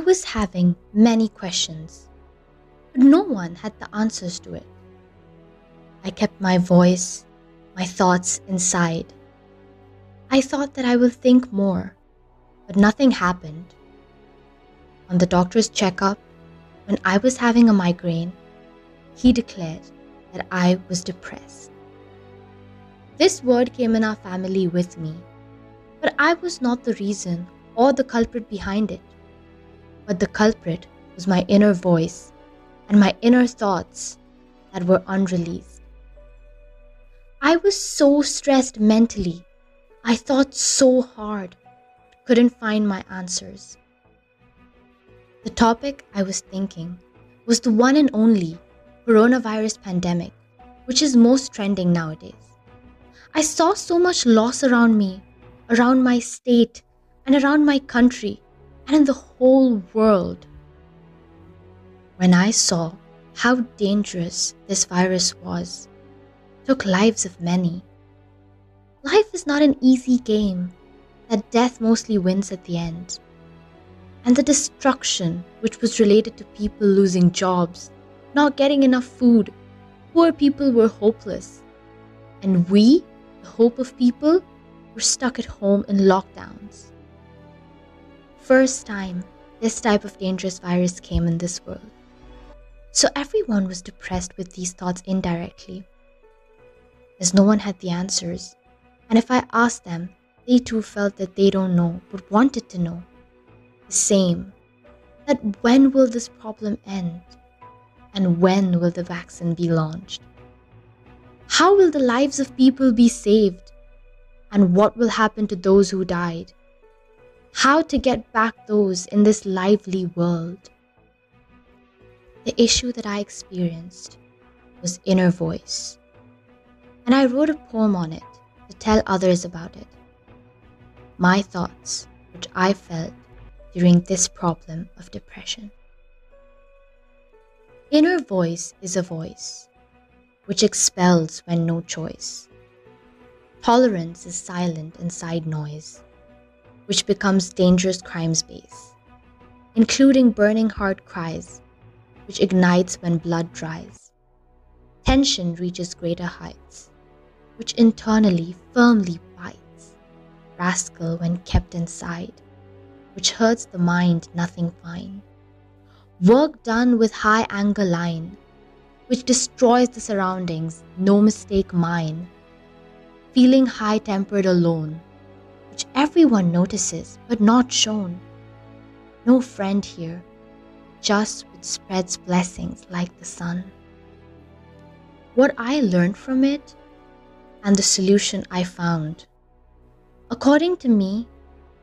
was having many questions, but no one had the answers to it. I kept my voice, my thoughts inside. I thought that I would think more, but nothing happened. On the doctor's checkup, when I was having a migraine, he declared that I was depressed. This word came in our family with me, but I was not the reason or the culprit behind it. But the culprit was my inner voice and my inner thoughts that were unreleased. I was so stressed mentally. I thought so hard, couldn't find my answers. The topic I was thinking was the one and only coronavirus pandemic, which is most trending nowadays. I saw so much loss around me, around my state, and around my country, and in the whole world. When I saw how dangerous this virus was, took lives of many. Life is not an easy game, that death mostly wins at the end. And the destruction which was related to people losing jobs, not getting enough food. Poor people were hopeless. And we, the hope of people, were stuck at home in lockdowns. First time this type of dangerous virus came in this world. So everyone was depressed with these thoughts indirectly. As no one had the answers, and if I asked them, they too felt that they don't know but wanted to know. The same that when will this problem end? And when will the vaccine be launched? How will the lives of people be saved? And what will happen to those who died? How to get back those in this lively world? The issue that I experienced was inner voice. And I wrote a poem on it to tell others about it. My thoughts, which I felt during this problem of depression. Inner voice is a voice which expels when no choice. Tolerance is silent inside noise, which becomes dangerous crime space, including burning heart cries, which ignites when blood dries. Tension reaches greater heights, which internally firmly bites. Rascal when kept inside, which hurts the mind nothing fine Work done with high anger line, which destroys the surroundings, no mistake mine. Feeling high tempered alone, which everyone notices but not shown. No friend here, just which spreads blessings like the sun. What I learned from it and the solution I found. According to me,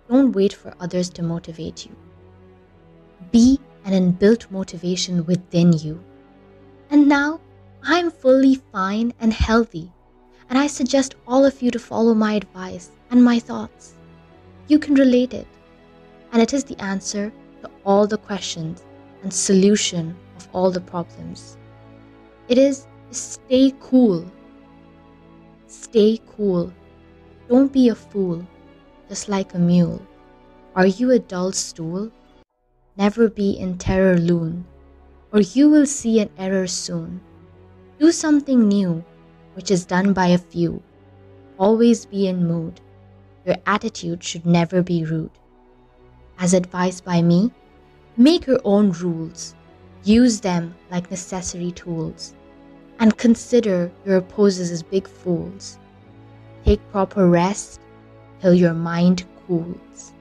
don't wait for others to motivate you. Be an inbuilt motivation within you. And now I'm fully fine and healthy, and I suggest all of you to follow my advice and my thoughts. You can relate it, and it is the answer to all the questions and solution of all the problems. It is stay cool. Stay cool. Don't be a fool, just like a mule. Are you a dull stool? Never be in terror loon, or you will see an error soon. Do something new, which is done by a few. Always be in mood. Your attitude should never be rude. As advised by me, make your own rules. Use them like necessary tools. And consider your opposers as big fools. Take proper rest till your mind cools.